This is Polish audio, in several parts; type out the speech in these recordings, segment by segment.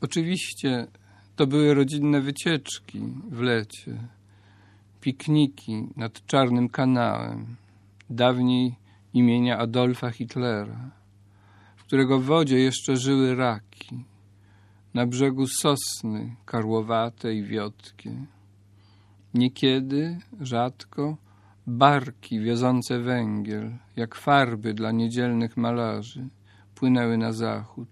Oczywiście to były rodzinne wycieczki w lecie, pikniki nad Czarnym Kanałem, dawniej imienia Adolfa Hitlera, w którego wodzie jeszcze żyły raki, na brzegu sosny karłowate i wiotkie. Niekiedy, rzadko, barki wiozące węgiel, jak farby dla niedzielnych malarzy, płynęły na zachód.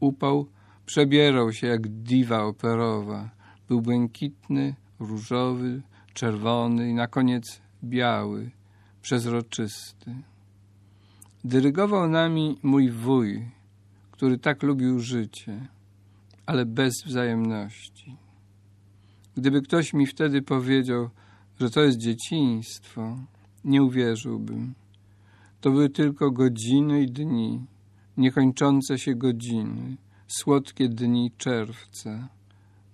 Upał przebierał się jak diwa operowa. Był błękitny, różowy, czerwony i na koniec biały, przezroczysty. Dyrygował nami mój wuj, który tak lubił życie, ale bez wzajemności. Gdyby ktoś mi wtedy powiedział, że to jest dzieciństwo, nie uwierzyłbym. To były tylko godziny i dni, niekończące się godziny, słodkie dni czerwca,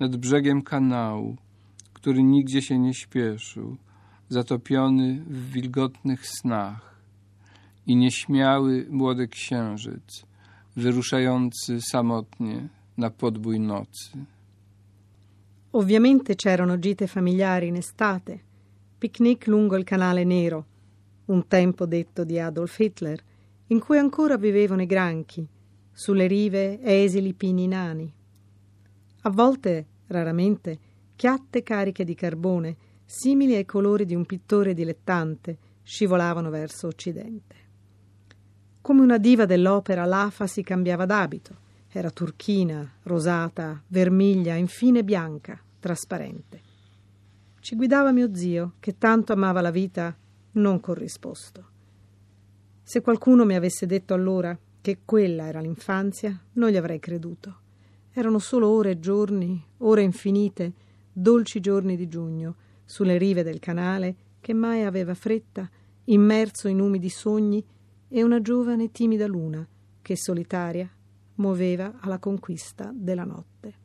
nad brzegiem kanału, który nigdzie się nie śpieszył, zatopiony w wilgotnych snach i nieśmiały młody księżyc, wyruszający samotnie na podbój nocy. Ovviamente c'erano gite familiari in estate, picnic lungo il canale nero, un tempo detto di Adolf Hitler, in cui ancora vivevano i granchi, sulle rive esili pini nani. A volte, raramente, chiatte cariche di carbone, simili ai colori di un pittore dilettante, scivolavano verso occidente. Come una diva dell'opera, l'afa si cambiava d'abito. Era turchina, rosata, vermiglia, infine bianca, trasparente. Ci guidava mio zio, che tanto amava la vita non corrisposto. Se qualcuno mi avesse detto allora che quella era l'infanzia, non gli avrei creduto. Erano solo ore e giorni, ore infinite, dolci giorni di giugno, sulle rive del canale, che mai aveva fretta, immerso in umidi sogni, e una giovane timida luna che solitaria muoveva alla conquista della notte.